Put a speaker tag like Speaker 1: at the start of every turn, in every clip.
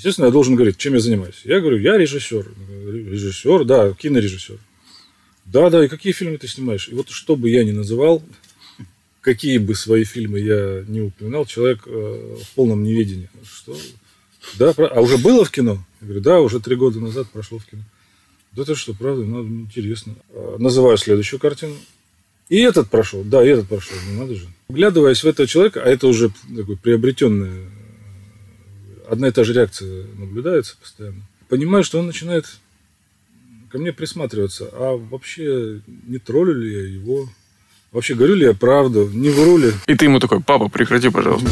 Speaker 1: естественно, я должен говорить, чем я занимаюсь. Я говорю, я режиссер. Режиссер, да, кинорежиссер. Да, да, и какие фильмы ты снимаешь? И вот что бы я ни называл, какие бы свои фильмы я не упоминал, человек э, в полном неведении. Что? Да, а уже было в кино? Я говорю, да, уже три года назад прошло в кино. Да это что, правда, ну, интересно. А, называю следующую картину. И этот прошел, да, и этот прошел, ну надо же. Вглядываясь в этого человека, а это уже такой приобретенная, одна и та же реакция наблюдается постоянно, понимаю, что он начинает ко мне присматриваться, а вообще не троллю ли я его, вообще говорю ли я правду, не вру ли.
Speaker 2: И ты ему такой, папа, прекрати, пожалуйста.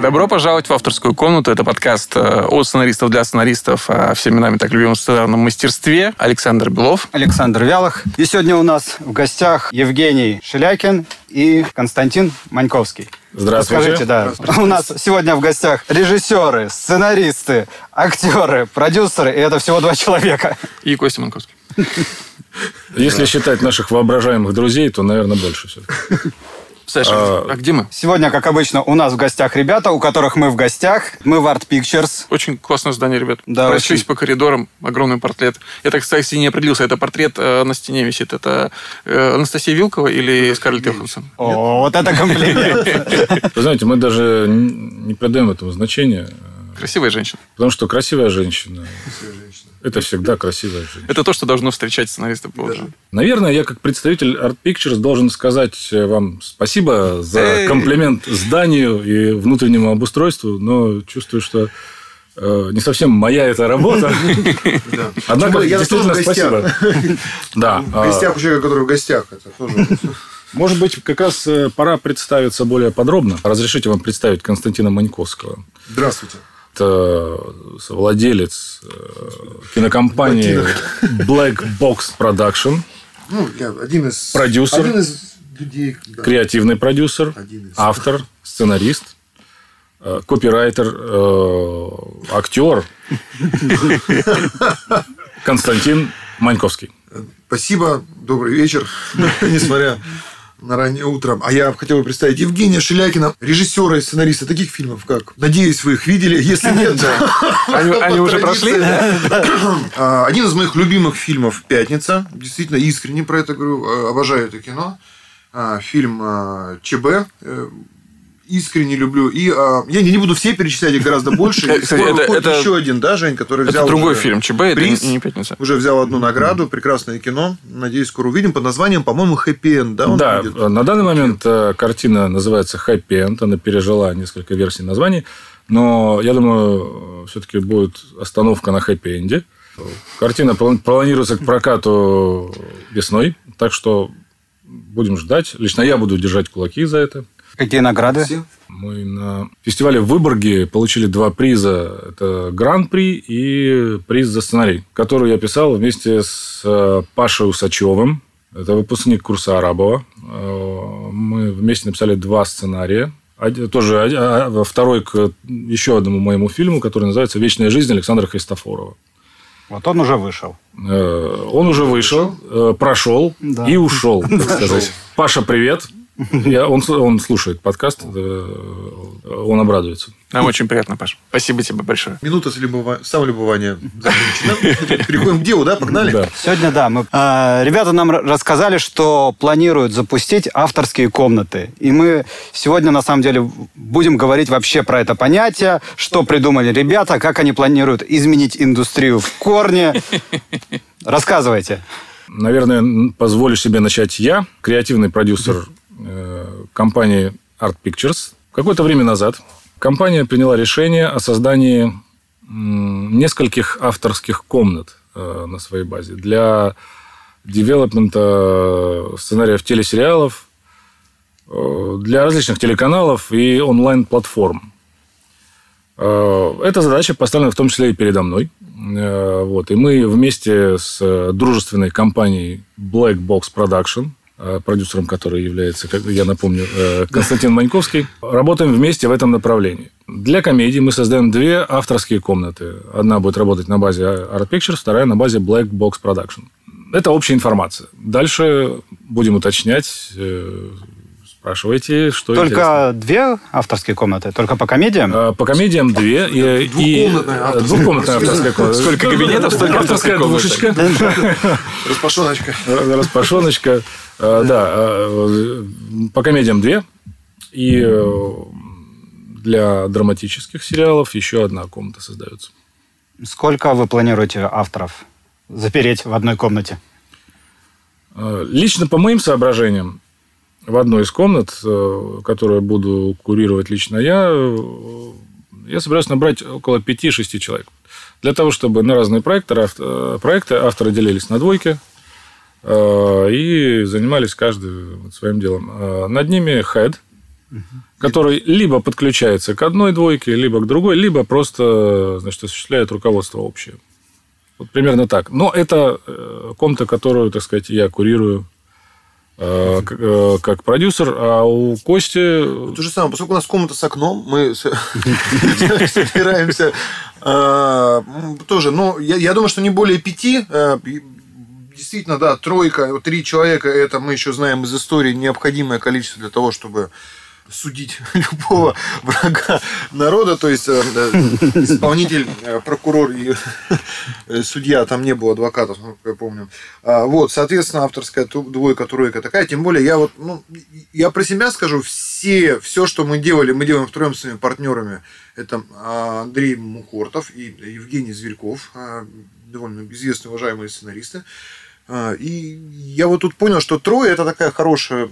Speaker 2: Добро пожаловать в авторскую комнату. Это подкаст э, от сценаристов для сценаристов о всеми нами так любимом сценарном мастерстве. Александр Белов.
Speaker 3: Александр Вялых. И сегодня у нас в гостях Евгений Шелякин и Константин Маньковский.
Speaker 1: Здравствуйте.
Speaker 3: Скажите, да. У нас сегодня в гостях режиссеры, сценаристы, актеры, продюсеры, и это всего два человека.
Speaker 2: И Костя Маньковский.
Speaker 1: Если считать наших воображаемых друзей, то, наверное, больше все-таки.
Speaker 2: Саша, а, а где мы?
Speaker 3: Сегодня, как обычно, у нас в гостях ребята, у которых мы в гостях. Мы в Art Pictures.
Speaker 2: Очень классное здание, ребят. Да, Прошлись очень... по коридорам, огромный портрет. Я так, кстати, не определился, это портрет э, на стене висит. Это э, Анастасия Вилкова или Скарлетт Йоханссон?
Speaker 3: О, вот это комплимент.
Speaker 1: Вы знаете, мы даже не придаем этому значения.
Speaker 2: Красивая женщина.
Speaker 1: Потому что красивая женщина. Это всегда красивая женщина.
Speaker 2: Это то, что должно встречать сценариста
Speaker 1: Да. Наверное, я как представитель Art Pictures должен сказать вам спасибо за Эй! комплимент зданию и внутреннему обустройству, но чувствую, что э, не совсем моя эта работа. Однако, действительно, спасибо.
Speaker 4: Да. В гостях у человека, который в гостях. Это тоже
Speaker 1: может быть, как раз э, пора представиться более подробно. Разрешите вам представить Константина Маньковского.
Speaker 4: Здравствуйте
Speaker 1: владелец э, кинокомпании Black Box Production.
Speaker 4: Ну, я один из...
Speaker 1: Продюсер.
Speaker 4: Один из людей...
Speaker 1: Да. Креативный продюсер. Из... Автор, сценарист, э, копирайтер, э, актер. Константин Маньковский.
Speaker 4: Спасибо. Добрый вечер. Несмотря на раннее утро. А я хотел бы представить Евгения Шелякина, режиссера и сценариста таких фильмов, как «Надеюсь, вы их видели». Если нет,
Speaker 2: они уже прошли?
Speaker 4: А, один из моих любимых фильмов «Пятница». Действительно искренне про это говорю. А, обожаю это кино. А, фильм ЧБ э, искренне люблю. И а, я не, не буду все перечислять, их гораздо больше. Кстати, это, это еще один, да, Жень, который взял...
Speaker 2: Это другой фильм, ЧБ, приз, это не пятница.
Speaker 4: Уже взял одну награду, прекрасное кино. Надеюсь, скоро увидим. Под названием, по-моему, «Хэппи Энд».
Speaker 1: Да, да будет? на данный момент э, картина называется «Хэппи Энд». Она пережила несколько версий названий. Но я думаю, все-таки будет остановка на хэппи-энде. Картина планируется к прокату весной, так что будем ждать. Лично я буду держать кулаки за это.
Speaker 3: Какие награды?
Speaker 1: Мы на фестивале в Выборге получили два приза. Это Гран-при и приз за сценарий, который я писал вместе с э, Пашей Усачевым. Это выпускник курса Арабова. Э, мы вместе написали два сценария. Тоже а, а, второй к еще одному моему фильму, который называется «Вечная жизнь» Александра Христофорова.
Speaker 3: Вот он уже вышел.
Speaker 1: Э, он уже вышел, прошел да. и ушел, так сказать. Паша, привет. Я, он, он слушает подкаст, он обрадуется.
Speaker 2: Нам очень приятно, Паш. Спасибо тебе большое.
Speaker 4: Минута самолюбования закончена. Переходим к делу, да? Погнали? Да.
Speaker 3: Сегодня, да. Мы, э, ребята нам рассказали, что планируют запустить авторские комнаты. И мы сегодня, на самом деле, будем говорить вообще про это понятие, что придумали ребята, как они планируют изменить индустрию в корне. Рассказывайте.
Speaker 1: Наверное, позволю себе начать я, креативный продюсер Э, компании Art Pictures. Какое-то время назад компания приняла решение о создании нескольких авторских комнат э, на своей базе для девелопмента сценариев телесериалов, э, для различных телеканалов и онлайн-платформ. Эта задача поставлена в том числе и передо мной. Вот. И мы вместе с дружественной компанией Black Box Production Э, продюсером которой является, я напомню, э, Константин Маньковский, работаем вместе в этом направлении. Для комедии мы создаем две авторские комнаты. Одна будет работать на базе Art Pictures, вторая на базе Black Box Production. Это общая информация. Дальше будем уточнять, э, Спрашивайте, что
Speaker 3: Только
Speaker 1: интересно.
Speaker 3: две авторские комнаты? Только по комедиям?
Speaker 1: А, По комедиям две. И,
Speaker 4: Двухкомнатная авторская.
Speaker 1: Двухкомнатная авторская комната.
Speaker 2: Сколько кабинетов, столько
Speaker 1: авторская двушечка.
Speaker 4: Распашоночка.
Speaker 1: Распашоночка. А, Да, а, по комедиям две. И э, для драматических сериалов еще одна комната создается.
Speaker 3: Сколько вы планируете авторов запереть в одной комнате?
Speaker 1: Э, Лично по моим соображениям, в одной из комнат, э, которую буду курировать лично я, э, я собираюсь набрать около 5-6 человек. Для того, чтобы на разные проекты, э, проекты авторы делились на двойки и занимались каждый своим делом. Над ними head, который либо подключается к одной двойке, либо к другой, либо просто значит, осуществляет руководство общее. Вот примерно так. Но это комната, которую, так сказать, я курирую э, к- э, как продюсер, а у Кости...
Speaker 4: То же самое, поскольку у нас комната с окном, мы собираемся э, тоже, ну, я, думаю, что не более пяти. э, Действительно, да, тройка, три человека, это мы еще знаем из истории необходимое количество для того, чтобы судить любого врага народа, то есть э, э, исполнитель, э, прокурор и судья, там не было адвокатов, я помню. А, Вот, соответственно, авторская двойка, тройка такая. Тем более, я вот, ну, я про себя скажу, все, все, что мы делали, мы делаем втроем с своими партнерами. Это а, Андрей Мухортов и Евгений Зверьков, а, довольно известные, уважаемые сценаристы. А, И я вот тут понял, что трое это такая хорошая,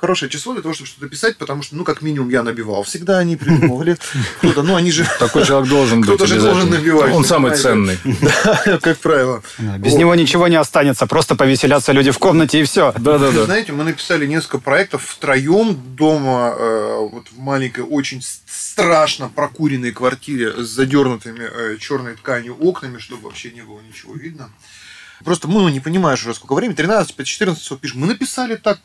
Speaker 4: хорошее число для того, чтобы что-то писать, потому что, ну, как минимум, я набивал. Всегда они придумывали. Кто-то, ну, они же,
Speaker 1: Такой человек должен быть
Speaker 4: Кто-то же должен набивать,
Speaker 1: Он самый ценный.
Speaker 4: как правило.
Speaker 3: Да, Без него ничего не останется, просто повеселятся люди в комнате и все.
Speaker 1: Да-да-да.
Speaker 4: знаете, мы написали несколько проектов втроем дома, э, вот в маленькой, очень страшно прокуренной квартире с задернутыми черной тканью окнами, чтобы вообще не было ничего видно. Просто мы ну, не понимаешь уже сколько времени, 13, 14 часов пишем. Мы написали так,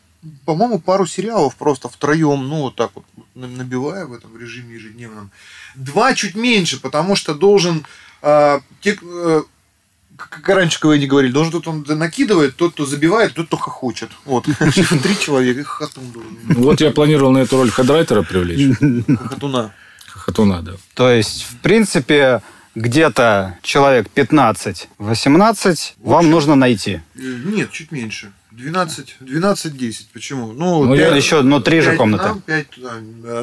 Speaker 4: по-моему, пару сериалов просто втроем, ну, вот так вот, на- набивая в этом режиме ежедневном. Два чуть меньше, потому что должен... э, те, э, как раньше КВН говорили, должен тот, он накидывает, тот, кто забивает, тот, кто хохочет. Вот. Три человека, хохотун должен.
Speaker 1: Вот я планировал на эту роль хедрайтера привлечь.
Speaker 4: Хохотуна.
Speaker 1: Хохотуна, да.
Speaker 3: То есть, в принципе, где-то человек 15-18 вам нужно найти.
Speaker 4: Э, Нет, чуть меньше. 12, 12-10. Почему? Ну,
Speaker 1: Ну, я
Speaker 4: пять-
Speaker 3: еще, ну, три же
Speaker 4: пять
Speaker 3: комнаты.
Speaker 4: нам, пять туда.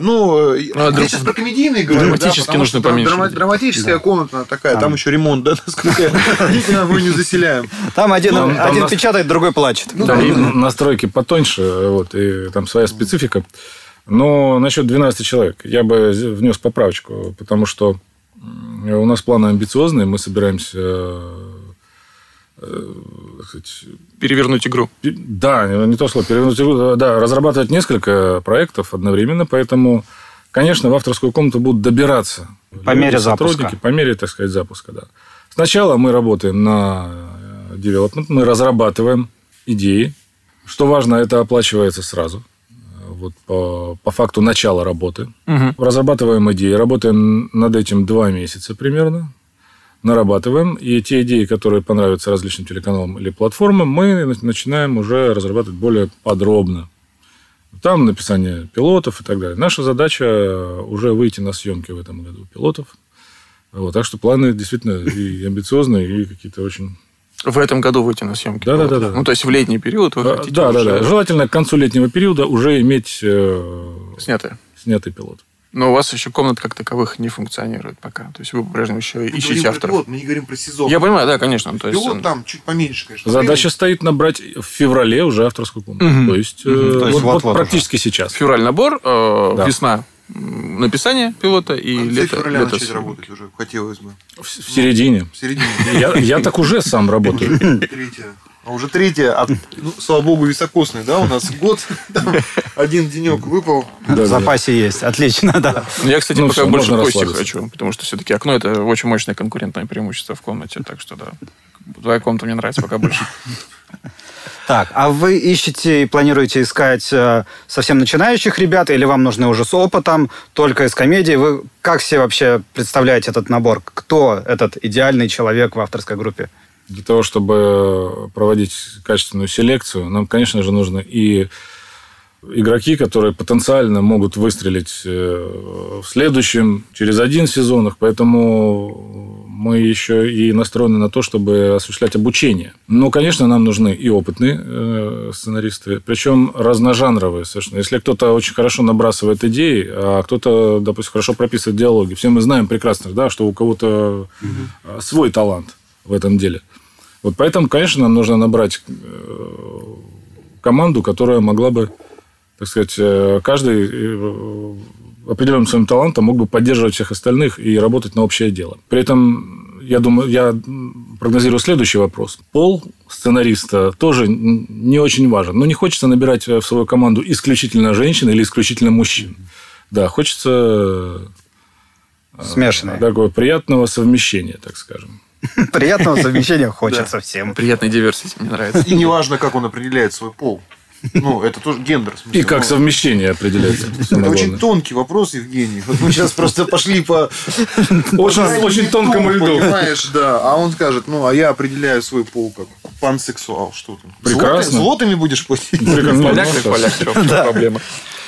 Speaker 4: Ну, э,
Speaker 2: А,
Speaker 4: я
Speaker 2: драм-
Speaker 4: сейчас про комедийные говорю.
Speaker 2: драматически
Speaker 4: да,
Speaker 2: нужно поменьше
Speaker 4: драма-. Драматическая комната такая,
Speaker 3: Там.
Speaker 4: там еще ремонт, да, насколько я мы не заселяем.
Speaker 3: Там один,
Speaker 1: Ну, там
Speaker 3: один
Speaker 1: нас-
Speaker 3: печатает, другой плачет.
Speaker 4: Ну,
Speaker 1: Там
Speaker 4: да, да.
Speaker 1: настройки потоньше, вот, и там своя специфика. Но насчет 12 человек я бы внес поправочку, потому что у нас планы амбициозные, мы собираемся э, э, сказать,
Speaker 2: Перевернуть игру.
Speaker 1: да, не то слово, перевернуть игру, да, разрабатывать несколько проектов одновременно, поэтому, конечно, в авторскую комнату будут добираться
Speaker 3: По мере
Speaker 1: сотрудники,
Speaker 3: запуска.
Speaker 1: По мере, так сказать, запуска, да. Сначала мы работаем на э, development, мы разрабатываем идеи. Что важно, это оплачивается сразу. Вот по, по факту начала работы.
Speaker 2: Мгм.
Speaker 1: Разрабатываем идеи, работаем над этим два месяца примерно. Нарабатываем. И те идеи, которые понравятся различным телеканалам или платформам, мы на- начинаем уже разрабатывать более подробно. Там написание пилотов и так далее. Наша задача э, уже выйти на съемки в этом году пилотов. Вот, так что планы действительно и амбициозные, и какие-то очень...
Speaker 2: В этом году выйти на съемки.
Speaker 1: Да-да-да-да.
Speaker 2: Ну, то есть в летний период вы
Speaker 1: Да,
Speaker 2: хотите
Speaker 1: да, да,
Speaker 2: уже
Speaker 1: да. Желательно к концу летнего периода уже иметь э,
Speaker 2: снятые.
Speaker 1: снятый пилот.
Speaker 2: Но у вас еще комнат как таковых не функционирует пока. То есть вы по-прежнему еще
Speaker 4: Мы
Speaker 2: ищете авторов.
Speaker 4: пилот, мы не говорим про сезон.
Speaker 2: Я понимаю, да, конечно. То есть,
Speaker 4: Пилот там чуть поменьше, конечно.
Speaker 1: Задача стоит набрать в феврале уже авторскую комнату.
Speaker 2: Мгм.
Speaker 1: То есть, э,
Speaker 3: Мгм. То есть
Speaker 1: вот, вот
Speaker 3: вот-вот
Speaker 1: практически сейчас.
Speaker 2: февраль набор, э,
Speaker 1: Да.
Speaker 2: весна написание пилота и.
Speaker 4: В конце
Speaker 2: лето,
Speaker 4: февраля
Speaker 2: лето
Speaker 4: начать работать уже, хотелось бы.
Speaker 1: В, в середине.
Speaker 4: В середине.
Speaker 1: Я, я так уже сам работаю.
Speaker 4: Третья. А уже третья, а, ну, слава богу, високосный, да, у нас год, там один денек выпал.
Speaker 3: В
Speaker 1: Да-да-да.
Speaker 3: запасе есть. Отлично, да.
Speaker 2: Ну, Я, кстати,
Speaker 1: Ну,
Speaker 2: пока
Speaker 1: всё,
Speaker 2: больше кости хочу, потому что все-таки окно это очень мощное конкурентное преимущество в комнате, так что да. Твоя комната мне нравится пока больше.
Speaker 3: Так, а вы ищете и планируете искать э, совсем начинающих ребят, или вам нужны уже с опытом, только из комедии? Вы как себе вообще представляете этот набор? Кто этот идеальный человек в авторской группе?
Speaker 1: Для того, чтобы проводить качественную селекцию, нам, конечно же, нужно и игроки, которые потенциально могут выстрелить э, в следующем, через один сезон. Поэтому мы еще и настроены на то, чтобы осуществлять обучение. Но, конечно, нам нужны и опытные э, сценаристы, причем разножанровые совершенно. Если кто-то очень хорошо набрасывает идеи, а кто-то, допустим, хорошо прописывает диалоги, все мы знаем прекрасно, да, что у кого-то угу. свой талант в этом деле. Вот поэтому, конечно, нам нужно набрать команду, которая могла бы так сказать, э, каждый э, определенным своим талантом мог бы поддерживать всех остальных и работать на общее дело. При этом, я думаю, я прогнозирую следующий вопрос. Пол сценариста тоже не очень важен. Но не хочется набирать в свою команду исключительно женщин или исключительно мужчин. Да, хочется...
Speaker 3: Э, Смешанное.
Speaker 1: Такого приятного совмещения, так скажем.
Speaker 3: Приятного совмещения хочется всем.
Speaker 2: Приятной диверсии, мне нравится.
Speaker 4: И неважно, как он определяет свой пол. Ну, это тоже гендер.
Speaker 1: И как ну, совмещение определяется.
Speaker 4: Это очень тонкий вопрос, Евгений. Вот мы сейчас просто пошли по
Speaker 1: очень тонкому льду.
Speaker 4: Понимаешь, да. А он скажет, ну, а я определяю свой пол как пансексуал. Что там?
Speaker 1: Прекрасно.
Speaker 4: Злотами будешь платить?
Speaker 2: Поляк как поляк, проблема.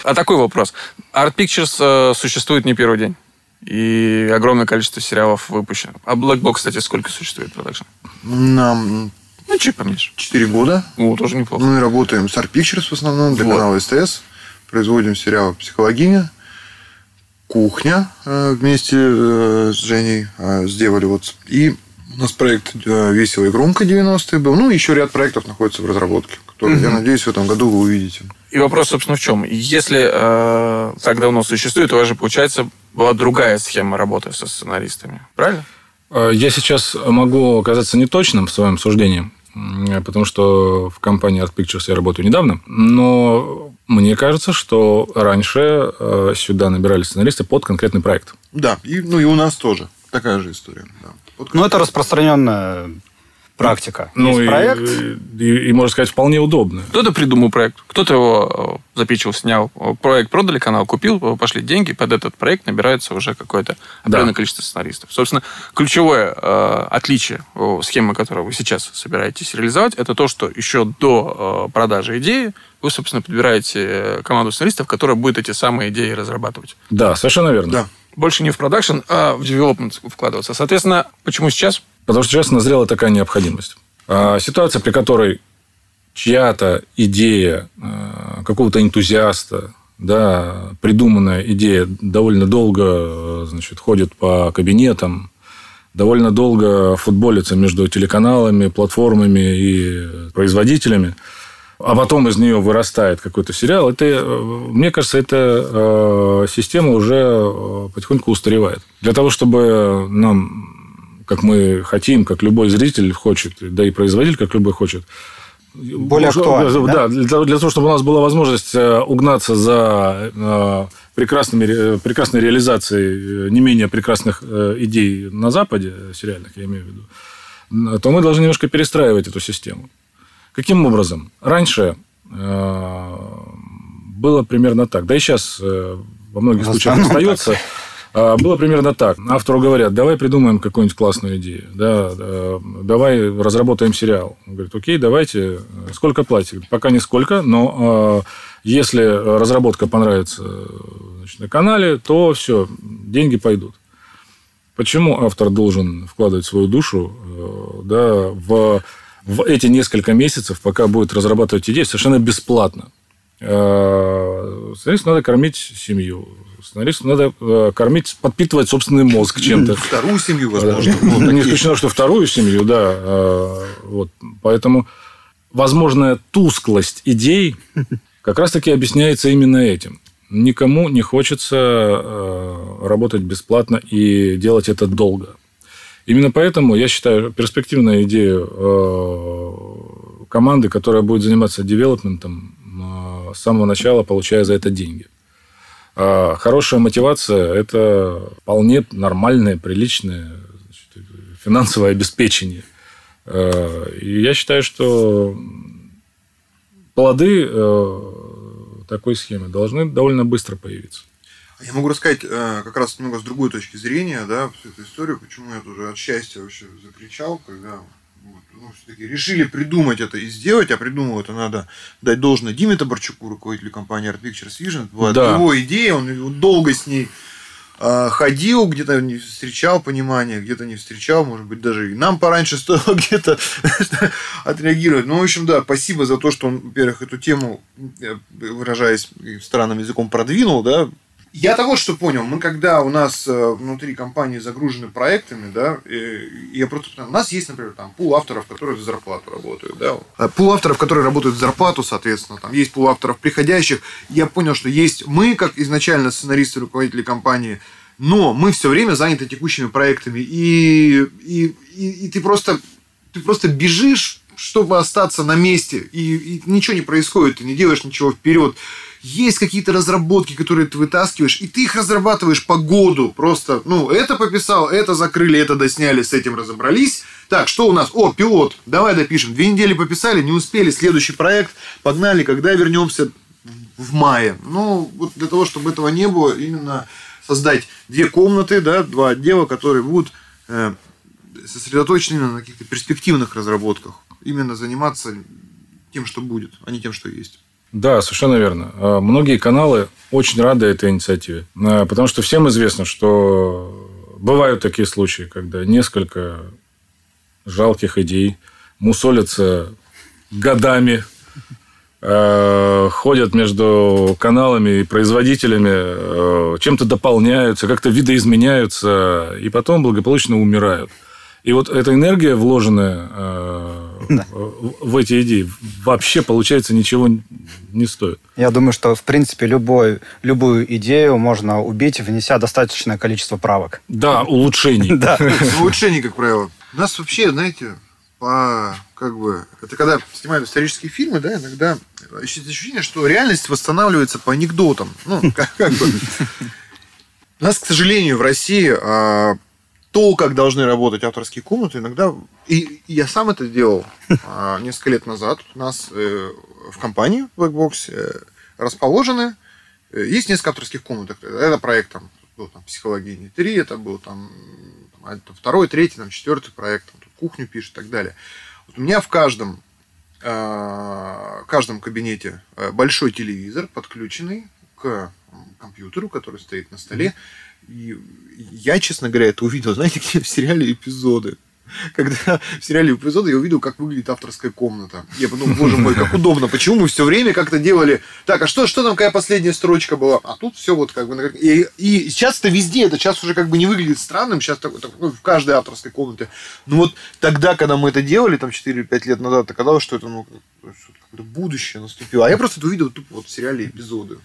Speaker 2: А такой вопрос. Art Pictures э, существует не первый день. И огромное количество сериалов выпущено. А Black Box, кстати, сколько существует продакшн? Ну, чуть поменьше.
Speaker 4: Четыре года.
Speaker 2: О, тоже неплохо.
Speaker 4: Мы работаем с Art Pictures в основном, для вот. канала СТС. Производим сериал «Психологиня», «Кухня» э, вместе э, с Женей э, сделали. Вот. И у нас проект «Веселая громко» 90-е был. Ну, еще ряд проектов находится в разработке, которые, угу. я надеюсь, в этом году вы увидите.
Speaker 2: И вопрос, собственно, в чем? Если э, так давно существует, у вас же, получается, была другая схема работы со сценаристами. Правильно?
Speaker 1: Я сейчас могу оказаться неточным в своем суждении потому что в компании Art Pictures я работаю недавно, но мне кажется, что раньше э, сюда набирали сценаристы под конкретный проект.
Speaker 4: Да, и, ну и у нас тоже такая же история. Да.
Speaker 3: Ну, это распространенная практика.
Speaker 1: Ну, Есть и, проект. И, и, и, можно сказать, вполне удобно.
Speaker 2: Кто-то придумал проект, кто-то его э, запичил, снял. Проект продали, канал купил, пошли деньги, под этот проект набирается уже какое-то определенное да. количество сценаристов. Собственно, ключевое э, отличие схемы, которую вы сейчас собираетесь реализовать, это то, что еще до э, продажи идеи вы, собственно, подбираете команду сценаристов, которая будет эти самые идеи разрабатывать.
Speaker 1: Да, совершенно верно. Да.
Speaker 2: Больше не в продакшн, а в девелопмент вкладываться. Соответственно, почему сейчас?
Speaker 1: Потому что сейчас назрела такая необходимость. А, ситуация, при которой чья-то идея а, какого-то энтузиаста, да, придуманная идея довольно долго значит, ходит по кабинетам, довольно долго футболится между телеканалами, платформами и производителями, а потом из нее вырастает какой-то сериал, это, мне кажется, эта система уже потихоньку устаревает. Для того, чтобы нам как мы хотим, как любой зритель хочет, да и производитель, как любой хочет.
Speaker 3: Более актуально.
Speaker 1: Да, да? Для, для того, чтобы у нас была возможность э, угнаться за э, прекрасными, э, прекрасной реализацией не менее прекрасных идей на Западе, сериальных, я имею в виду, то мы должны немножко перестраивать эту систему. Каким образом? Раньше было примерно так, да и сейчас во многих случаях остается. Так. А, было примерно так. Автору говорят, давай придумаем какую-нибудь классную идею. Да, давай разработаем сериал. Он говорит, окей, давайте. Сколько платите? Пока не сколько, но а, если разработка понравится значит, на канале, то все, деньги пойдут. Почему автор должен вкладывать свою душу э, да, в, в эти несколько месяцев, пока будет разрабатывать идею, совершенно бесплатно? Э, соответственно, надо кормить семью. Сценаристу надо э, кормить, подпитывать собственный мозг чем-то.
Speaker 4: Вторую семью, возможно.
Speaker 1: Не исключено, что вторую семью, да. Э, вот. Поэтому возможная тусклость идей как раз-таки объясняется именно этим. Никому не хочется работать бесплатно и делать это долго. Именно поэтому я считаю перспективная идея команды, которая будет заниматься девелопментом, с самого начала, получая за это деньги. А хорошая мотивация – это вполне нормальное, приличное значит, финансовое обеспечение. А, и я считаю, что плоды э, такой схемы должны довольно быстро появиться.
Speaker 4: Я могу рассказать э, как раз немного с другой точки зрения, да, всю эту историю, почему я тоже от счастья вообще закричал, когда ну, все-таки решили придумать это и сделать, а придумал это надо дать должное Диме Табарчуку, руководителю компании Art Pictures Vision. Это была
Speaker 1: Да.
Speaker 4: его идея, он долго с ней а, ходил, где-то не встречал понимания, где-то не встречал, может быть, даже и нам пораньше стоило где-то отреагировать. Ну, в общем, да, спасибо за то, что он, во-первых, эту тему, э, выражаясь странным языком, продвинул, да. Я того, что понял, мы когда у нас э, внутри компании загружены проектами, да, э, я просто, у нас есть, например, там пул авторов, которые за зарплату работают, да, А пул авторов, которые работают за зарплату, соответственно, там есть пул авторов приходящих. Я понял, что есть мы, как изначально сценаристы, руководители компании, но мы все время заняты текущими проектами, и, и, и, и ты просто ты просто бежишь, чтобы остаться на месте, и, и ничего не происходит, ты не делаешь ничего вперед. Есть какие-то разработки, которые ты вытаскиваешь, и ты их разрабатываешь по году. Просто, ну, это пописал, это закрыли, это досняли, с этим разобрались. Так, что у нас? О, пилот, давай допишем. Две недели пописали, не успели, следующий проект, погнали, когда вернемся в мае. Ну, вот для того, чтобы этого не было, именно создать две комнаты, да, два отдела, которые будут э, сосредоточены на каких-то перспективных разработках. Именно заниматься тем, что будет, а не тем, что есть.
Speaker 1: Да, совершенно верно. А, Многие каналы очень рады этой инициативе. А, Потому что всем известно, что бывают такие случаи, когда несколько жалких идей мусолятся годами, э, ходят между каналами и производителями, чем-то дополняются, как-то видоизменяются, и потом благополучно умирают. И вот эта энергия, вложенная э, в эти идеи, вообще, получается, ничего не стоит.
Speaker 3: Я думаю, что, в принципе, любой, любую идею можно убить, внеся достаточное количество правок.
Speaker 1: Да, улучшений.
Speaker 3: Да.
Speaker 4: Улучшений, как правило. У нас вообще, знаете, по как бы это когда снимают исторические фильмы, да, иногда есть ощущение, что реальность восстанавливается по анекдотам. Ну, как, как бы. У нас, к сожалению, в России а, то, как должны работать авторские комнаты, иногда... И, и я сам это делал а, несколько лет назад. У нас э, в компании Blackbox э, расположены... э, есть несколько авторских комнат. Это проект там, был там «Психология 3», это был там, там, это второй, третий, там, четвертый проект, там, тут кухню пишет и так далее. Вот у меня в каждом, э, в каждом кабинете большой телевизор, подключенный к компьютеру, который стоит на столе. И я, честно говоря, это увидел, знаете, где в сериале эпизоды. Когда в сериале эпизоды я увидел, как выглядит авторская комната. Я подумал, боже мой, как удобно. Почему мы все время как-то делали... Так, а что, что там, какая последняя строчка была? А тут все вот как бы... И, и сейчас это везде, это сейчас уже как бы не выглядит странным, сейчас так, так, ну, в каждой авторской комнате. Ну вот тогда, когда мы это делали, там 4-5 лет назад, оказалось, что это ну, будущее наступило. А я просто это увидел тупо вот в сериале эпизоды.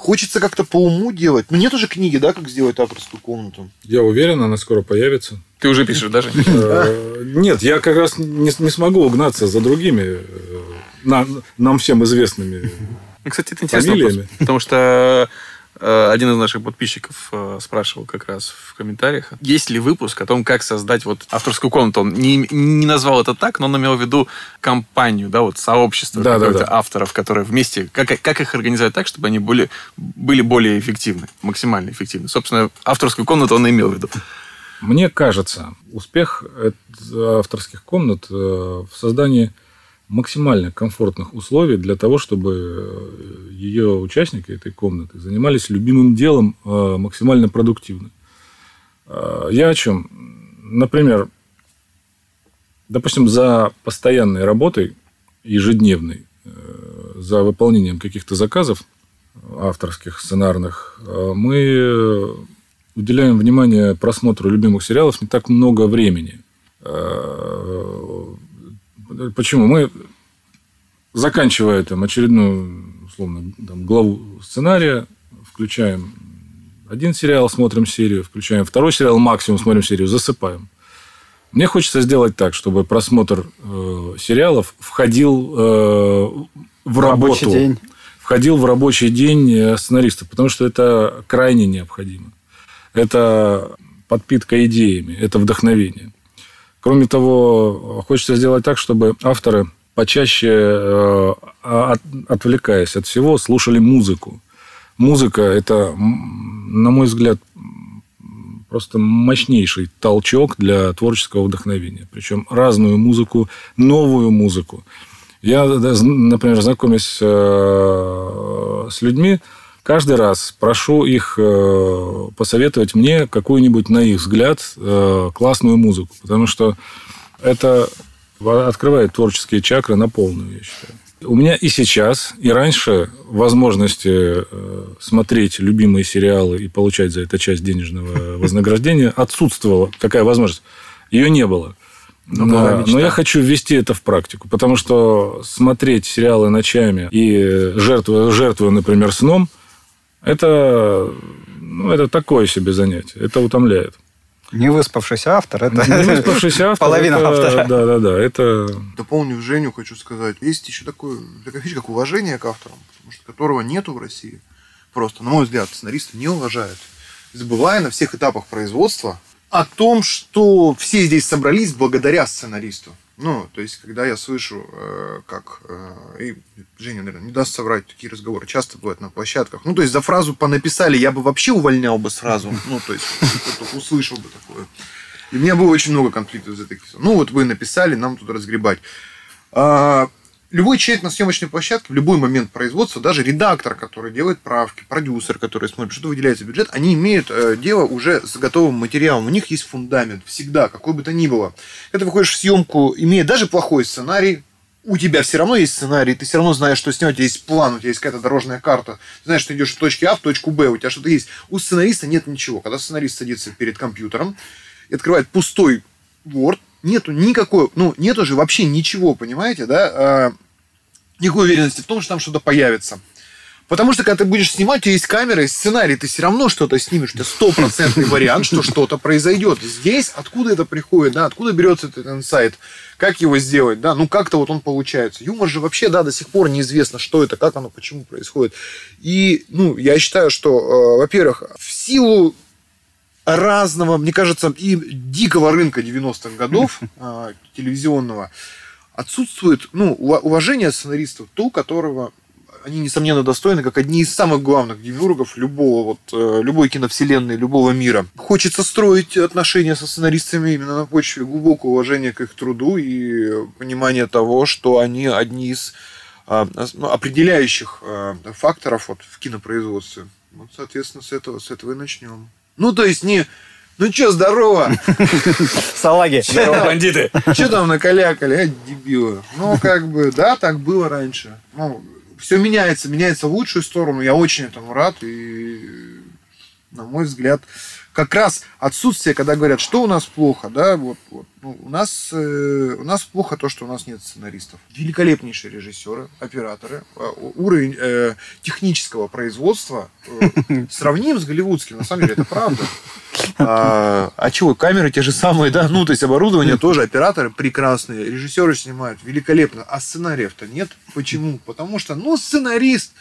Speaker 4: Хочется как-то по уму делать. Ну, нет уже книги, да, как сделать авторскую комнату.
Speaker 1: Я уверен, она скоро появится.
Speaker 2: Ты уже пишешь даже?
Speaker 1: Э, Нет, я как раз не, не смогу угнаться за другими, э, на- нам всем известными.
Speaker 2: Ну, Кстати, это интересно.
Speaker 1: Фамилиями.
Speaker 2: Потому что один из наших подписчиков э, спрашивал как раз в комментариях, есть ли выпуск о том, как создать вот авторскую комнату. Он не, не назвал это так, но он имел в виду компанию, да, вот сообщество
Speaker 1: Да, да, да.
Speaker 2: авторов, которые вместе, как, как их организовать так, чтобы они были, были более эффективны, максимально эффективны. Собственно, авторскую комнату он имел в виду.
Speaker 1: Мне кажется, успех эт- авторских комнат э, в создании максимально комфортных условий для того, чтобы э, ее участники этой комнаты занимались любимым делом э, максимально продуктивно. Э, Я о чем? Например, допустим, за постоянной работой, ежедневной, за выполнением каких-то заказов авторских, сценарных, мы уделяем внимание просмотру любимых сериалов не так много времени. Почему? Мы, заканчивая там очередную, условно, там, главу сценария, включаем один сериал, смотрим серию, включаем второй сериал, максимум смотрим серию, засыпаем. Мне хочется сделать так, чтобы просмотр э, сериалов входил э, в
Speaker 3: Рабочий
Speaker 1: работу,
Speaker 3: день.
Speaker 1: входил в рабочий день э, сценаристов, потому что это крайне необходимо. Это подпитка идеями, это вдохновение. Кроме того, хочется сделать так, чтобы авторы почаще, э, от- отвлекаясь от всего, слушали музыку. Музыка – это, на мой взгляд, просто мощнейший толчок для творческого вдохновения. Причем разную музыку, новую музыку. Я, например, знакомясь э, с людьми, каждый раз прошу их э, посоветовать мне какую-нибудь, на их взгляд, э, классную музыку. Потому что это открывает творческие чакры на полную, я считаю. У меня и сейчас, и раньше возможности смотреть любимые сериалы и получать за это часть денежного вознаграждения отсутствовала. Такая возможность. Ее не было. Но, но, но я хочу ввести это в практику, потому что смотреть сериалы ночами и жертвуя, жертвуя например, сном, это, ну, это такое себе занятие. Это утомляет.
Speaker 3: Не выспавшийся автор, это
Speaker 1: не выспавшийся автор,
Speaker 3: половина
Speaker 1: это,
Speaker 3: автора.
Speaker 1: Да, да, да. Это...
Speaker 4: Дополню Женю, хочу сказать. Есть еще такое, такая вещь, как уважение к авторам, потому что которого нету в России. Просто, на мой взгляд, сценаристы не уважают. Забывая на всех этапах производства о том, что все здесь собрались благодаря сценаристу. Ну, то есть, когда я слышу, э, как... Э, и Женя, наверное, не даст соврать, такие разговоры часто бывают на площадках. Ну, то есть, за фразу понаписали, я бы вообще увольнял бы сразу. Ну, то есть, услышал бы такое. И у меня было очень много конфликтов за таких. Ну, вот вы написали, нам тут разгребать. А, любой человек на съемочной площадке в любой момент производства, даже редактор, который делает правки, продюсер, который смотрит, что выделяется бюджет, они имеют э, дело уже с готовым материалом. У них есть фундамент всегда, какой бы то ни было. Когда ты выходишь в съемку, имея даже плохой сценарий, у тебя все равно есть сценарий, ты все равно знаешь, что снимать, у тебя есть план, у тебя есть какая-то дорожная карта, ты знаешь, что идешь в точке А в точку Б, у тебя что-то есть. У сценариста нет ничего. Когда сценарист садится перед компьютером и открывает пустой Word, нету никакой, ну, нету же вообще ничего, понимаете, да, а, никакой уверенности в том, что там что-то появится. Потому что, когда ты будешь снимать, у тебя есть камера, есть сценарий, ты все равно что-то снимешь. Тебя стопроцентный вариант, что что-то произойдет. Здесь откуда это приходит, да, откуда берется этот инсайт, как его сделать, да, ну как-то вот он получается. Юмор же вообще, да, до сих пор неизвестно, что это, как оно, почему происходит. И, ну, я считаю, что, э, во-первых, в силу разного, мне кажется, и дикого рынка 90-х годов э, телевизионного, отсутствует ну, уважение сценаристов, ту, которого они, несомненно, достойны, как одни из самых главных демиургов любого, вот, э, любой киновселенной, любого мира. Хочется строить отношения со сценаристами именно на почве глубокого уважения к их труду и понимания того, что они одни из а, ну, определяющих а, факторов вот, в кинопроизводстве. Вот, соответственно, с этого, с этого и начнем. Ну, то есть не ну что, здорово.
Speaker 3: Салаги.
Speaker 2: Здорово, бандиты.
Speaker 4: Что там накалякали, а, дебилы? Ну, как бы, да, так было раньше. Ну, все меняется, меняется в лучшую сторону. Я очень этому рад. И, на мой взгляд, как раз отсутствие, когда говорят, что у нас плохо, да, вот, вот ну, у нас э, у нас плохо то, что у нас нет сценаристов. Великолепнейшие режиссеры, операторы, э, уровень э, технического производства э, сравним с голливудским, на самом деле это правда. А, а чего, камеры те же самые, да, ну, то есть оборудование тоже, операторы прекрасные, режиссеры снимают великолепно, а сценариев-то нет. Почему? Потому что, ну, сценарист,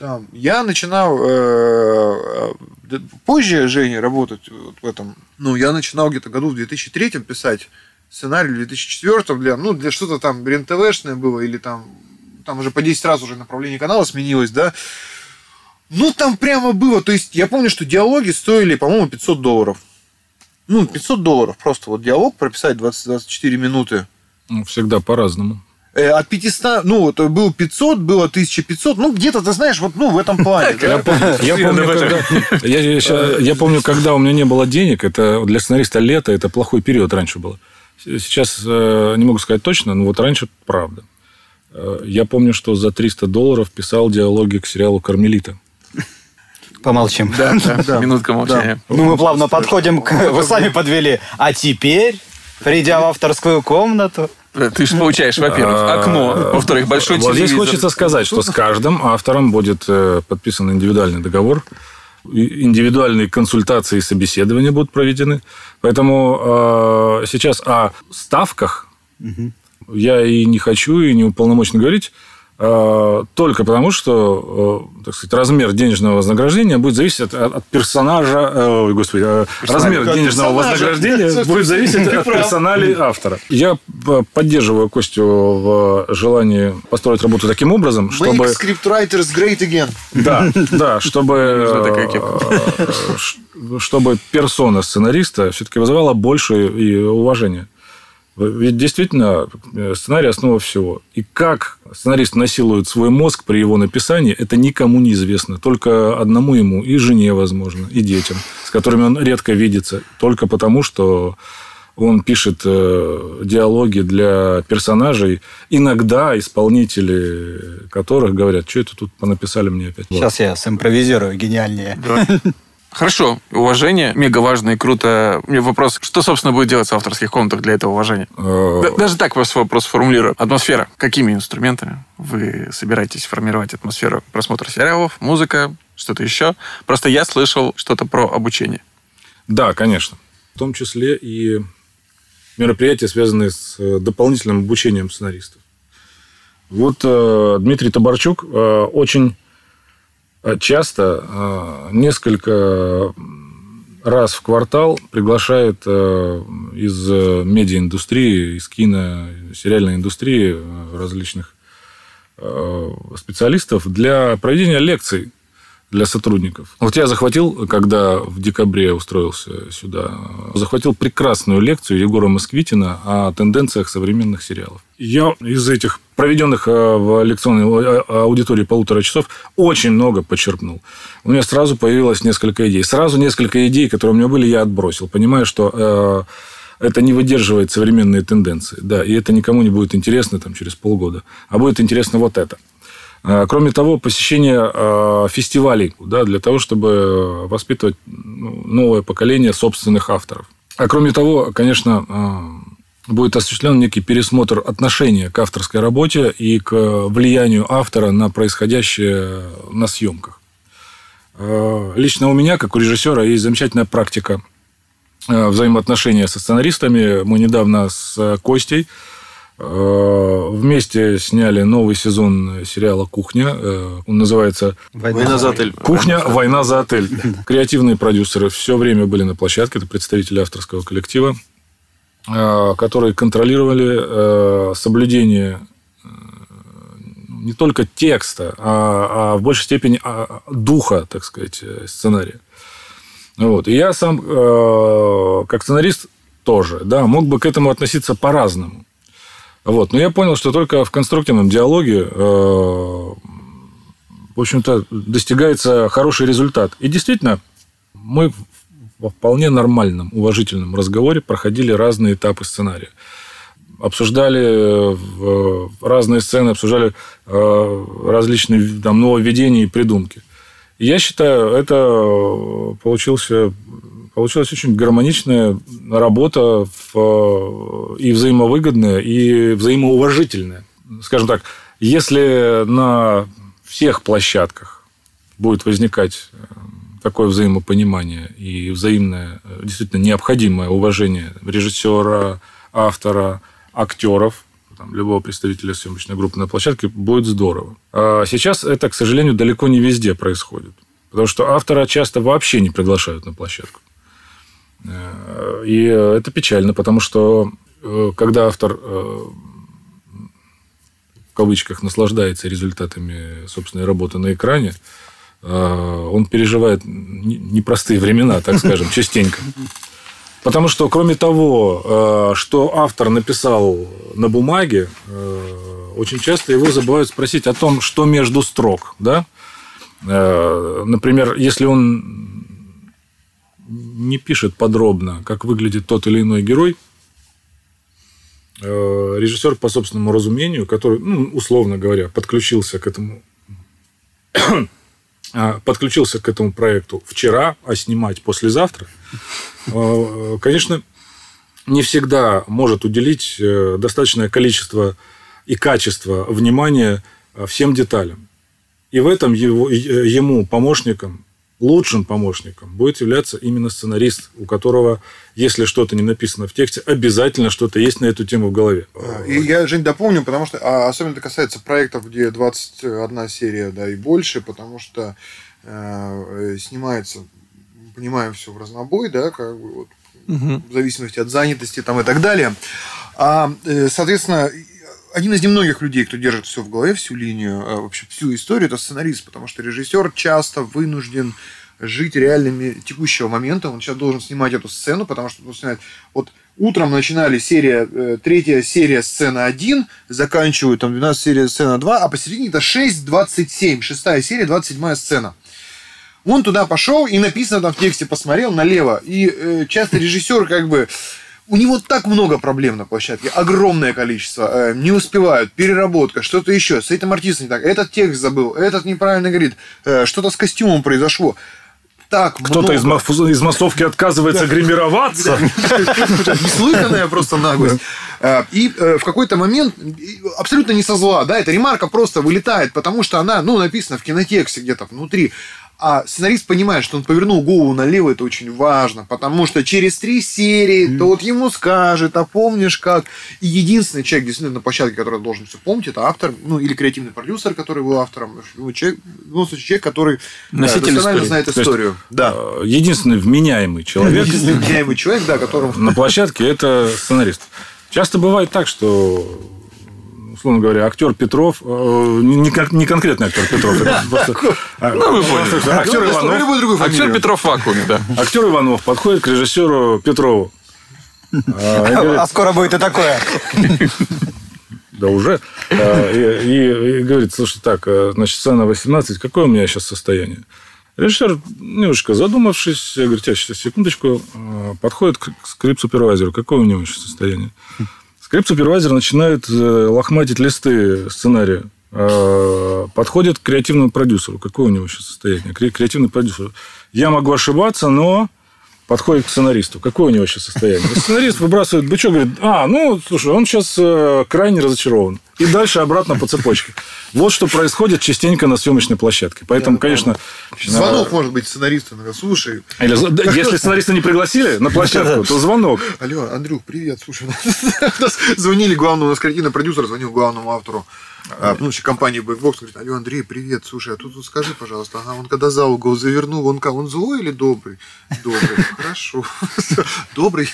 Speaker 4: там, я начинал э, э, позже Жене работать вот в этом. Ну, я начинал где-то году в 2003 писать сценарий в 2004 для, ну, для что-то там РЕН-ТВшное было, или там, там уже по 10 раз уже направление канала сменилось, да. Ну, там прямо было, то есть я помню, что диалоги стоили, по-моему, 500 долларов. Ну, 500 долларов просто вот диалог прописать 20-24 минуты.
Speaker 1: Ну, всегда по-разному.
Speaker 4: Э, от 500, ну, вот был 500, было 1500, ну, где-то, ты знаешь, вот, ну, в этом плане.
Speaker 1: Я помню, когда, я помню, когда у меня не было денег, это для сценариста лето, это плохой период раньше было. Сейчас э, не могу сказать точно, но вот раньше правда. Э, я помню, что за 300 долларов писал диалоги к сериалу «Кармелита».
Speaker 3: Помолчим.
Speaker 2: Да, да, минутка молчания.
Speaker 3: Ну, мы плавно подходим к... Вы сами подвели. А теперь, придя в авторскую комнату...
Speaker 2: Ты же получаешь, во-первых, а, окно, во-вторых, большой
Speaker 1: вот
Speaker 2: телевизор.
Speaker 1: Здесь хочется сказать, что с каждым автором будет э, подписан индивидуальный договор, индивидуальные консультации и собеседования будут проведены. Поэтому э, сейчас о ставках я и не хочу, и не уполномочен говорить. Э, только потому, что, э, так сказать, размер денежного вознаграждения будет зависеть от, от персонажа, э, ой, господи, э, размер
Speaker 4: От
Speaker 1: денежного
Speaker 4: персонажа.
Speaker 1: вознаграждения будет зависеть от персоналей автора. Я поддерживаю Костю в желании построить работу таким образом, чтобы...
Speaker 4: Make scriptwriters great again.
Speaker 1: Да, да, чтобы, чтобы персона сценариста все-таки вызывала больше и уважение. Ведь действительно э, сценарий основа всего. И как сценарист насилует свой мозг при его написании, это никому не известно. Только одному ему и жене, возможно, и детям, с которыми он редко видится. Только потому, что он пишет э, диалоги для персонажей, иногда исполнители которых говорят, что это тут понаписали мне опять.
Speaker 3: Сейчас я симпровизирую гениальнее.
Speaker 2: Хорошо, уважение, мега важно и круто. Мне вопрос, что, собственно, будет делать в авторских комнатах для этого уважения?
Speaker 1: Э,
Speaker 2: Да- Даже так вас вопрос формулирую. Атмосфера. Какими инструментами вы собираетесь формировать атмосферу просмотра сериалов, музыка, что-то еще? Просто я слышал что-то про обучение.
Speaker 1: Да, конечно. В том числе и мероприятия, связанные с э, дополнительным обучением сценаристов. Вот э, Дмитрий Табарчук э, очень часто, э, несколько раз в квартал приглашает э, из э, медиаиндустрии, из кино, сериальной индустрии э, различных э, специалистов для проведения лекций для сотрудников. Вот я захватил, когда в декабре устроился сюда, захватил прекрасную лекцию Егора Москвитина о тенденциях современных сериалов. Я из этих проведенных э, в лекционной э, аудитории полутора часов очень много почерпнул. У меня сразу появилось несколько идей. Сразу несколько идей, которые у меня были, я отбросил, понимая, что э, это не выдерживает современные тенденции. Да, и это никому не будет интересно там, через полгода. А будет интересно вот это. Кроме того, посещение фестивалей да, для того, чтобы воспитывать ну, новое поколение собственных авторов. А кроме того, конечно, будет осуществлен некий пересмотр отношения к авторской работе и к влиянию автора на происходящее на съемках. А, Лично у меня, как у режиссера, есть замечательная практика э, взаимоотношения со сценаристами. Мы недавно с Костей э, вместе сняли новый сезон сериала «Кухня». Э, Он называется
Speaker 4: Война за отель.
Speaker 1: «Кухня. Война за отель». Креативные продюсеры все время были на площадке. Это представители авторского коллектива, э, которые контролировали э, соблюдение э, не только текста, а, а в большей степени а, духа, так сказать, э, сценария. Вот. И я сам, э, как сценарист, тоже, да, мог бы к этому относиться по-разному. Вот. Но я понял, что только в конструктивном диалоге, э, в общем-то, достигается хороший результат. И действительно, мы во вполне нормальном, уважительном разговоре проходили разные этапы сценария. Обсуждали э, разные сцены, обсуждали э, различные там, нововведения и придумки. Я считаю, это получился, получилась очень гармоничная работа в, и взаимовыгодная, и взаимоуважительная. Скажем так, если на всех площадках будет возникать э, такое взаимопонимание и взаимное, э, действительно необходимое уважение режиссера, автора, актеров, там, любого представителя съемочной группы на площадке, будет здорово. А сейчас это, к сожалению, далеко не везде происходит. Потому что автора часто вообще не приглашают на площадку. Э, И это печально, потому что э, когда автор в кавычках наслаждается результатами собственной работы на экране, он переживает не- непростые времена, так скажем, частенько. Потому что, кроме того, э, что автор написал на бумаге, э, очень часто его забывают спросить о том, что между строк. Да? Э, Например, если он не пишет подробно, как выглядит тот или иной герой, э, режиссер по собственному разумению, который, ну, условно говоря, подключился к этому подключился к этому проекту вчера, а снимать послезавтра, э, конечно, не всегда может уделить э, достаточное количество и качество внимания э, всем деталям. И в этом его, э, ему, помощникам, лучшим помощником будет являться именно сценарист, у которого, если что-то не написано в тексте, обязательно что-то есть на эту тему в голове.
Speaker 4: И я, Жень, дополню, потому что а, особенно это касается проектов, где 21 серия, да, и больше, потому что э, снимается, понимаем, все в разнобой, да, как бы вот, угу. в зависимости от занятости там и так далее. А, э, соответственно, один из немногих людей, кто держит все в голове, всю линию, а, вообще всю историю, это сценарист, потому что режиссер часто вынужден жить реальными текущего момента. Он сейчас должен снимать эту сцену, потому что он снимает... Вот утром начинали серия, э, третья серия сцена 1, заканчивают там 12 серия сцена 2, а посередине это 6.27, шестая серия, 27 сцена. Он туда пошел и написано там в тексте, посмотрел налево. И э, часто режиссер как бы у него так много проблем на площадке, огромное количество. Э, не успевают, переработка, что-то еще. С этим артистом не так. Этот текст забыл, этот неправильно говорит. Э, что-то с костюмом произошло. Так
Speaker 1: Кто-то из, из массовки отказывается гримироваться.
Speaker 4: Неслыханная просто наглость. Э, и э, в какой-то момент, абсолютно не со зла, да, эта ремарка просто вылетает, потому что она, ну, написана в кинотексте где-то внутри. А сценарист понимает, что он повернул голову налево, это очень важно, потому что через три серии mm. то вот ему скажет, а помнишь как. И единственный человек действительно на площадке, который должен все помнить, это автор, ну или креативный продюсер, который был автором, ну, человек, ну, человек, который
Speaker 2: Носитель
Speaker 4: да, истории. знает историю. Есть,
Speaker 1: да. Э, единственный вменяемый человек.
Speaker 4: Единственный вменяемый человек, да, которому...
Speaker 1: На площадке это сценарист. Часто бывает так, что условно говоря, актер Петров, э, не, не конкретный актер Петров, это просто...
Speaker 2: Ну, вы поняли.
Speaker 1: Актер Иванов.
Speaker 2: Актер Петров в вакууме, да.
Speaker 1: Актер Иванов подходит к режиссеру Петрову.
Speaker 3: А, а скоро будет и такое.
Speaker 1: Да уже. А, и, говорит, слушай, так, э, значит, сцена 18, какое у меня сейчас состояние? Режиссер, немножко задумавшись, говорит, сейчас, секундочку, э, подходит к скрипт-супервайзеру. Какое у него сейчас состояние? Скрипт-супервайзер начинает э, лохматить листы сценария. А, подходит к креативному продюсеру. Какое у него сейчас состояние? Креативный продюсер. Я могу ошибаться, но подходит к сценаристу. Какое у него сейчас состояние? Сценарист выбрасывает бычок, говорит, а, ну, слушай, он сейчас э, крайне разочарован. И дальше обратно по цепочке. Вот что происходит частенько на съемочной площадке. Поэтому, Я конечно...
Speaker 4: Звонок а... может быть сценаристу. Слушай...
Speaker 1: Или, если сценариста не пригласили на площадку, то звонок.
Speaker 4: Алло, Андрюх, привет. Слушай, нас звонили главному, у нас креативный продюсер звонил главному автору а, ну, компании Blackbox, говорит, алло, Андрей, привет, слушай, а тут вот скажи, пожалуйста, ага, он когда за угол завернул, он он злой или добрый? Добрый, хорошо. Добрый.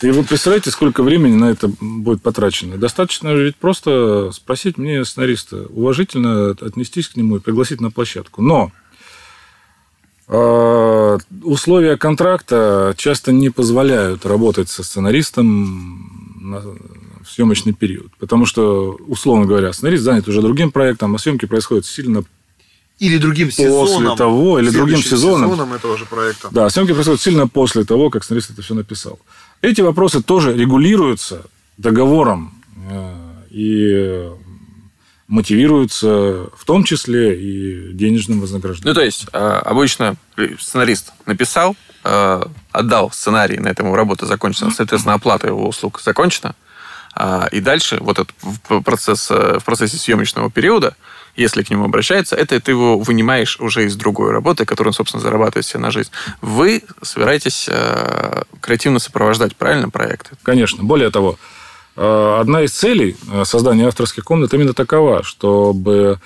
Speaker 1: И вы представляете, сколько времени на это будет потрачено? Достаточно ведь просто спросить мне сценариста, уважительно отнестись к нему и пригласить на площадку. Но э, условия контракта часто не позволяют работать со сценаристом в съемочный период. Потому что, условно говоря, сценарист занят уже другим проектом, а съемки происходят сильно
Speaker 4: или другим сезоном.
Speaker 1: После того, или другим сезоном.
Speaker 4: сезоном этого же проекта.
Speaker 1: Да, съемки происходят сильно после того, как сценарист это все написал. Эти вопросы тоже регулируются договором э, и мотивируются в том числе и денежным вознаграждением.
Speaker 2: Ну, то есть, э, обычно сценарист написал, э, отдал сценарий, на этом работа закончена, соответственно, оплата его услуг закончена, а, и дальше вот этот процесс, э, в процессе съемочного периода, если к нему обращается, это ты его вынимаешь уже из другой работы, которую он, собственно, зарабатывает себе на жизнь. Вы собираетесь э, креативно сопровождать, правильно, проекты?
Speaker 1: Конечно. Более того, э, одна из целей создания авторских комнат именно такова, чтобы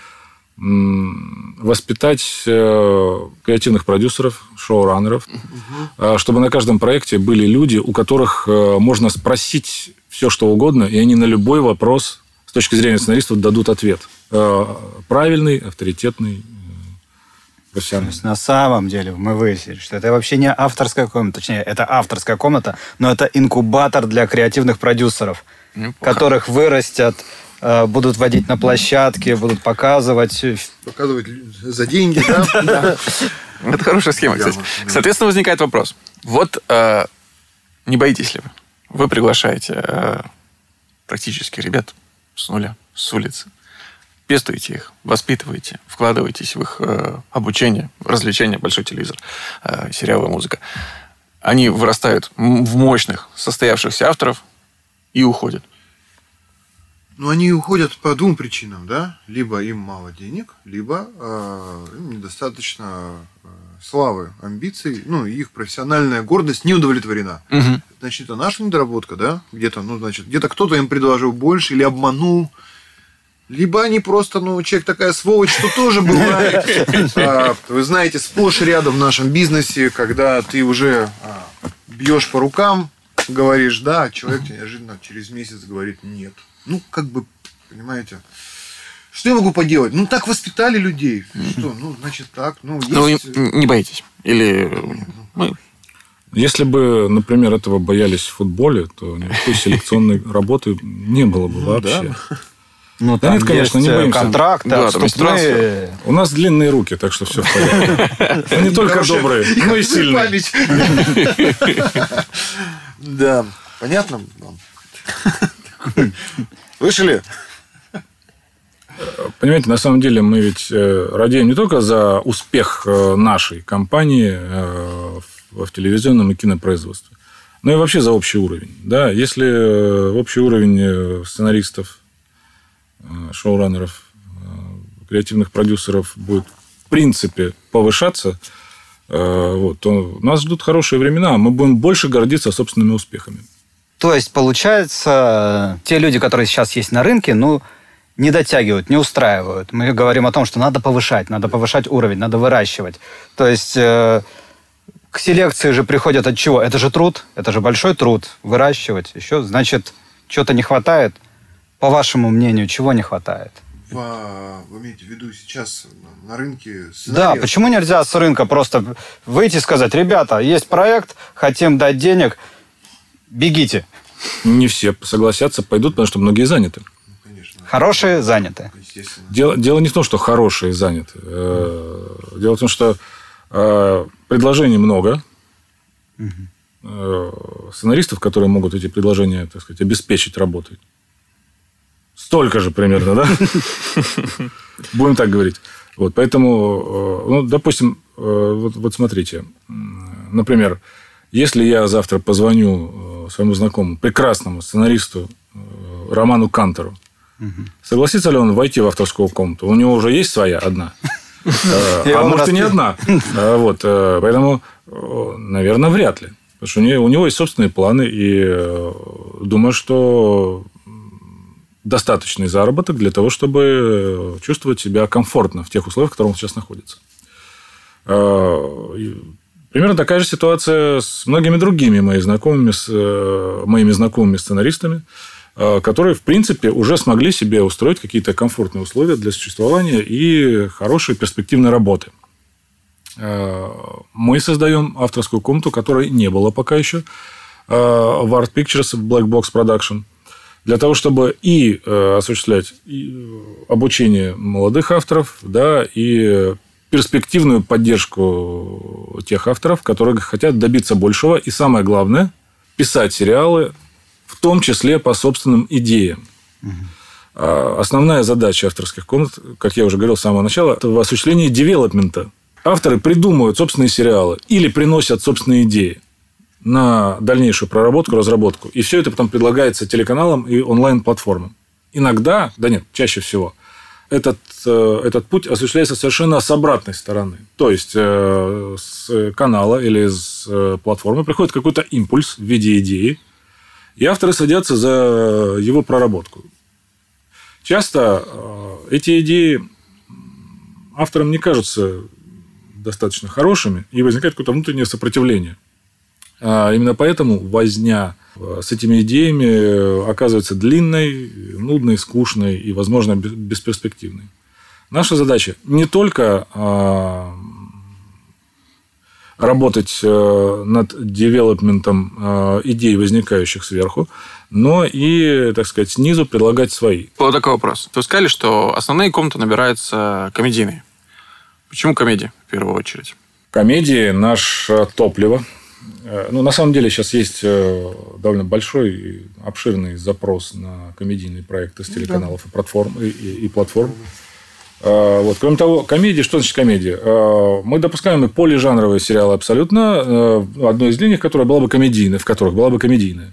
Speaker 1: воспитать креативных продюсеров, шоураннеров, угу. чтобы на каждом проекте были люди, у которых можно спросить все, что угодно, и они на любой вопрос с точки зрения сценаристов дадут ответ. Э, правильный, авторитетный,
Speaker 3: э, профессиональный. на самом деле мы выяснили, что это вообще не авторская комната, точнее, это авторская комната, но это инкубатор для креативных продюсеров, Неплохо. которых вырастят, э, будут водить на площадке, будут показывать.
Speaker 4: Показывать за деньги, да?
Speaker 2: Это хорошая схема, кстати. Соответственно, возникает вопрос. Вот не боитесь ли вы? Вы приглашаете практически ребят с нуля, с улицы. Пестуете их, воспитываете, вкладываетесь в их э, обучение, развлечение, большой телевизор, э, сериалы, музыка. Они вырастают в мощных, состоявшихся авторов и уходят.
Speaker 4: Ну, они уходят по двум причинам, да? Либо им мало денег, либо э, им недостаточно э, славы, амбиций, ну, их профессиональная гордость не удовлетворена.
Speaker 2: Мгм.
Speaker 4: Значит, это наша недоработка, да? Где-то, ну, значит, где-то кто-то им предложил больше или обманул. Либо они просто, ну, человек такая сволочь, что тоже бывает. А, Вы знаете, сплошь рядом в нашем бизнесе, когда ты уже а, бьешь по рукам, говоришь да, а человек неожиданно через месяц говорит нет. Ну, как бы, понимаете, что я могу поделать? Ну, так воспитали людей. Что, ну, значит, так. Ну,
Speaker 2: Ну,
Speaker 4: есть...
Speaker 2: и- не боитесь. Или мы
Speaker 1: Если бы, например, этого боялись в футболе, то никакой селекционной работы не было бы вообще.
Speaker 3: Ну,
Speaker 1: Да нет, конечно,
Speaker 3: есть,
Speaker 1: не
Speaker 3: э,
Speaker 1: боимся.
Speaker 3: контракты,
Speaker 2: Да,
Speaker 3: отступные.
Speaker 1: У нас длинные руки, так что все в порядке. Не только добрые, но и сильные.
Speaker 4: Да, понятно? вам?
Speaker 1: Понимаете, на самом деле мы ведь э, радеем не только за успех э, нашей компании э, в телевизионном и кинопроизводстве, но и вообще за общий уровень. Да? Если общий уровень сценаристов, шоураннеров, креативных продюсеров будет в принципе повышаться, вот, то нас ждут хорошие времена, а мы будем больше гордиться собственными успехами.
Speaker 3: То есть, получается, те люди, которые сейчас есть на рынке, ну, не дотягивают, не устраивают. Мы говорим о том, что надо повышать, надо повышать уровень, надо выращивать. То есть, э, к селекции же приходят от чего? Это же труд, это же большой труд. Выращивать еще, значит, чего-то не хватает. По вашему мнению, чего не хватает?
Speaker 4: Вы имеете в виду сейчас на- рынке
Speaker 3: Да,
Speaker 4: сценариев?
Speaker 3: почему нельзя с рынка просто выйти и сказать, ребята, есть проект, хотим дать денег, бегите.
Speaker 1: Не все согласятся, пойдут, потому что многие заняты.
Speaker 3: Хорошие заняты.
Speaker 1: Дело, дело не в том, что хорошие заняты. Э, Дело в том, что э, предложений много. Э, Сценаристов, которые могут эти предложения, так сказать, обеспечить работой. Столько же примерно, да? Будем так говорить. Вот, поэтому, ну, допустим, вот, вот смотрите, например, если я завтра позвоню своему знакомому, прекрасному сценаристу Роману Кантору, согласится ли он войти в авторскую комнату? У него уже есть своя одна. Э, А может, и не одна. Э, Вот, э, поэтому, наверное, вряд ли. Потому что у него- есть собственные планы, и думаю, что достаточный заработок для того, чтобы чувствовать себя комфортно в тех условиях, в которых он сейчас находится. Примерно такая же ситуация с многими другими моими знакомыми, с, моими знакомыми сценаристами, которые, в принципе, уже смогли себе устроить какие-то комфортные условия для существования и хорошей перспективной работы. Э, Мы создаем авторскую комнату, которой не было пока еще э, в Art Pictures, в Black Box Production, для того, чтобы и э, осуществлять э, обучение молодых авторов, да, и перспективную поддержку тех авторов, которые хотят добиться большего, и самое главное, писать сериалы, том числе по собственным идеям. А Основная задача авторских комнат, как я уже говорил с самого начала, это в осуществлении девелопмента. Авторы придумывают собственные сериалы или приносят собственные идеи на дальнейшую проработку, разработку. И все это потом предлагается телеканалам и онлайн-платформам. Иногда, да нет, чаще всего, этот, э, этот путь осуществляется совершенно с обратной стороны. То есть, э, с канала или с э, платформы приходит какой-то импульс в виде идеи, и авторы садятся за его проработку. Часто э, эти идеи авторам не кажутся достаточно хорошими, и возникает какое-то внутреннее сопротивление. А Именно поэтому возня э, с этими идеями э, оказывается длинной, нудной, скучной и, возможно, бе- бесперспективной. Наша задача не только а, работать э, над девелопментом э, идей, возникающих сверху, но и, так сказать, снизу предлагать свои.
Speaker 2: Вот такой вопрос. Вы сказали, что основные комнаты набираются комедийные. Почему комедии в первую очередь?
Speaker 1: Комедии – наше топливо. Э, Ну, на самом деле, сейчас есть довольно большой и обширный запрос на комедийные проекты с телеканалов и, платформ, и, и- и платформ. Э, Вот. Кроме того, комедии, что значит комедия? Э, Мы допускаем и полижанровые сериалы абсолютно. Э, Одной из линий, которая была бы комедийной, в которых была бы комедийная.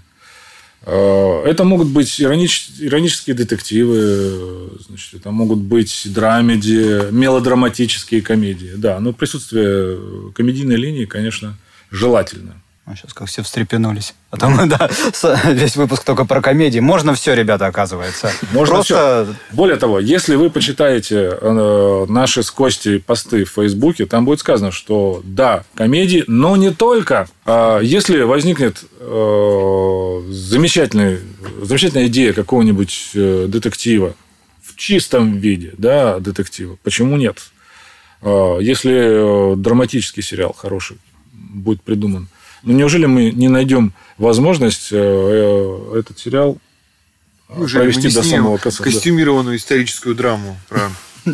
Speaker 1: Это могут быть иронич... иронические детективы, значит, это могут быть драмеди, мелодраматические комедии. Да, но присутствие комедийной линии, конечно, желательно.
Speaker 3: Сейчас как все встрепенулись. А там, да, весь выпуск только про комедии. Можно все, ребята, оказывается.
Speaker 1: Можно Просто... все. Более того, если вы почитаете э, наши с Костей посты в Фейсбуке, там будет сказано, что да, комедии, но не только. А если возникнет э, замечательная, замечательная идея какого-нибудь э, детектива в чистом виде, да, детектива, почему нет? Э, если э, драматический сериал хороший будет придуман, ну, неужели мы не найдем возможность э, э, этот сериал
Speaker 4: Неужели провести до самого конца? Костюмированную историческую драму про,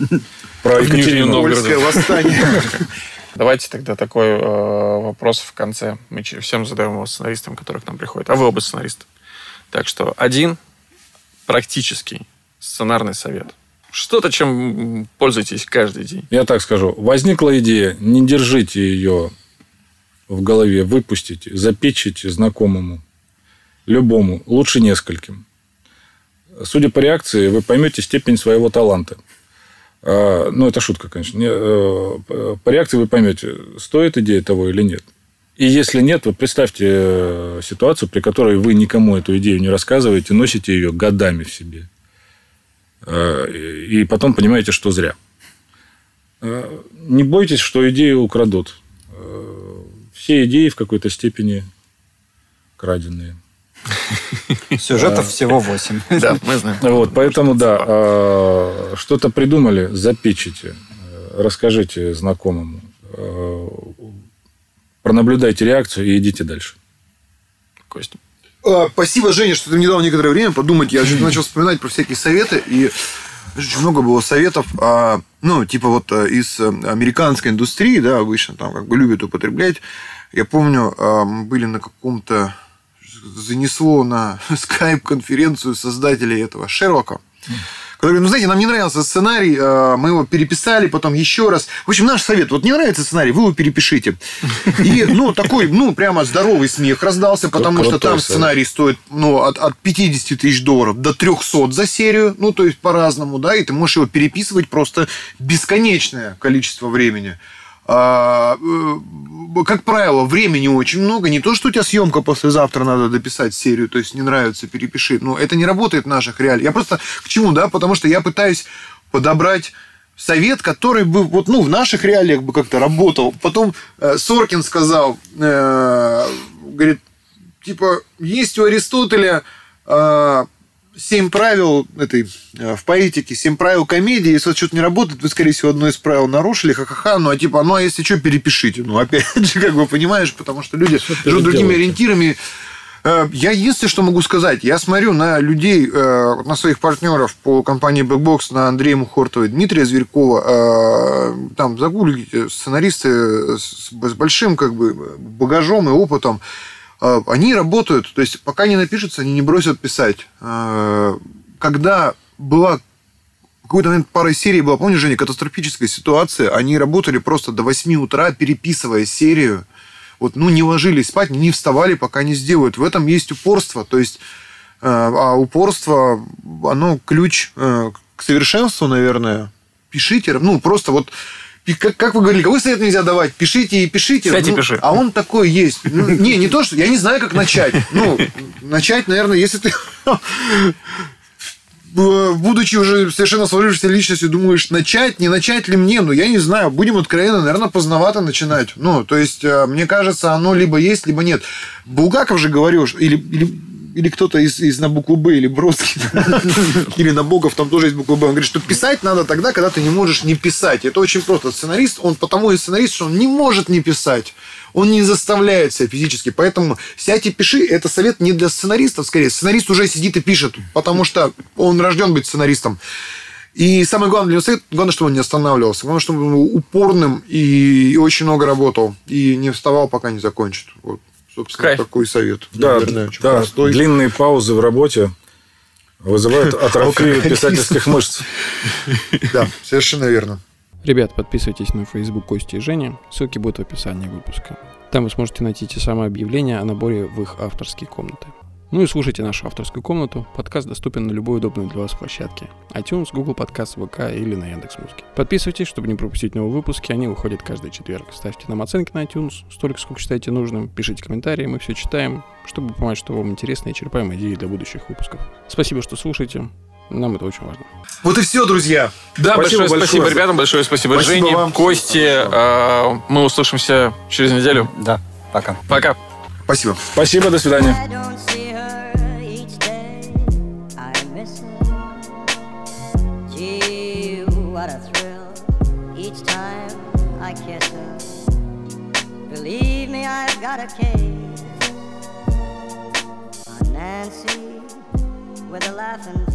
Speaker 1: про Екатерину
Speaker 4: восстание.
Speaker 2: Давайте тогда такой э, вопрос в конце. Мы всем задаем его сценаристам, которые к нам приходят. А вы оба сценаристы. Так что один практический сценарный совет. Что-то, чем пользуетесь каждый день.
Speaker 1: Я так скажу. Возникла идея, не держите ее в голове выпустите, запечите знакомому, любому, лучше нескольким. Судя по реакции, вы поймете степень своего таланта. А, ну, это шутка, конечно. Э, по реакции вы поймете, стоит идея того или нет. И если нет, вы представьте э, ситуацию, при которой вы никому эту идею не рассказываете, носите ее годами в себе. А, и потом понимаете, что зря. А, не бойтесь, что идею украдут все идеи в какой-то степени краденные.
Speaker 3: Сюжетов всего восемь.
Speaker 2: Да, мы знаем.
Speaker 1: Вот, поэтому, да, а, что-то придумали, запечите, э, расскажите знакомому, э, пронаблюдайте реакцию и идите дальше.
Speaker 2: Костя.
Speaker 4: А, спасибо, Женя, что ты мне дал некоторое время подумать. Я же начал вспоминать про всякие советы, и очень много было советов, а, ну, типа вот э, из американской индустрии, да, обычно там как бы любят употреблять я помню, а, мы были на каком-то... Занесло на скайп-конференцию создателей этого Шерлока. Который, ну, знаете, нам не нравился сценарий, а, мы его переписали, потом еще раз. В общем, наш совет, вот не нравится сценарий, вы его перепишите. И, ну, такой, ну, прямо здоровый смех раздался, потому что там сценарий стоит, ну, от, от 50 тысяч долларов до 300 за серию, ну, то есть по-разному, да, и ты можешь его переписывать просто бесконечное количество времени. А, э, как правило, времени очень много. Не то, что у тебя съемка послезавтра надо дописать серию, то есть не нравится, перепиши. Но это не работает в наших реалиях. Я просто к чему, да? Потому что я пытаюсь подобрать совет, который бы вот, ну, в наших реалиях бы как-то работал. Потом э, Соркин сказал, э, говорит, типа, есть у Аристотеля семь правил этой э, в поэтике, семь правил комедии. Если что-то не работает, вы, скорее всего, одно из правил нарушили, ха-ха-ха. Ну, а типа, ну, а если что, перепишите. Ну, опять же, как бы понимаешь, потому что люди живут другими ориентирами. Э, я единственное, что могу сказать, я смотрю на людей, э, на своих партнеров по компании Backbox, на Андрея Мухортова и Дмитрия Зверькова, там загуглите сценаристы с большим как бы багажом и опытом. А, они работают, то есть пока не напишутся, они не бросят писать. А, когда была какой-то момент парой серий была, помнишь, Женя, катастрофическая ситуация, они работали просто до 8 утра, переписывая серию, вот, ну, не ложились спать, не вставали, пока не сделают. В этом есть упорство, то есть, а, а упорство, оно ключ э, к совершенству, наверное. Пишите, ну, просто вот как, как вы говорили, какой совет нельзя давать? Пишите и пишите.
Speaker 2: Кстати, ну, пиши.
Speaker 4: А он такой есть. Ну, не, не то, что... Я не знаю, как начать. Ну, начать, наверное, если ты будучи уже совершенно сложившейся личностью, думаешь, начать, не начать ли мне? Ну, я не знаю. Будем откровенно, наверное, поздновато начинать. Ну, то есть, э, мне кажется, оно либо есть, либо нет. Булгаков же говорил, или, или или кто-то из, из на букву Б, или Бродский, или на Богов, там тоже есть буква Б. Он говорит, что писать надо тогда, когда ты не можешь не писать. Это очень просто. Сценарист, он потому и сценарист, что он не может не писать. Он не заставляет себя физически. Поэтому сядь и пиши. Это совет не для сценаристов, скорее. Сценарист уже сидит и пишет, потому что он рожден быть сценаристом. И самое главное для него совет, главное, чтобы он не останавливался. Главное, чтобы он был упорным и, и очень много работал. И не вставал, пока не закончит. Вот. Собственно, Кайф. такой совет.
Speaker 1: Да, Наверное, очень да простой. длинные паузы в работе вызывают атрофию писательских мышц.
Speaker 4: Да, совершенно верно.
Speaker 2: Ребят, подписывайтесь на Facebook Кости и Женя. Ссылки будут в описании выпуска. Там вы сможете найти те самые объявления о наборе в их авторские комнаты.
Speaker 5: Ну и слушайте нашу авторскую комнату. Подкаст доступен на любой удобной для вас площадке. iTunes, Google Подкаст, ВК или на Яндекс.Музыке. Подписывайтесь, чтобы не пропустить новые выпуски. Они выходят каждый четверг. Ставьте нам оценки на iTunes, столько, сколько считаете нужным. Пишите комментарии, мы все читаем, чтобы понимать, что вам интересно и черпаем идеи для будущих выпусков. Спасибо, что слушаете. Нам это очень важно.
Speaker 4: Вот и все, друзья.
Speaker 5: Да, спасибо большое, большое спасибо ребятам, большое спасибо, спасибо Жене, вам. Косте. Э, мы услышимся через неделю.
Speaker 3: Да, пока.
Speaker 5: Пока.
Speaker 4: Спасибо.
Speaker 6: Спасибо, до свидания. I've got a case. On Nancy with a laughing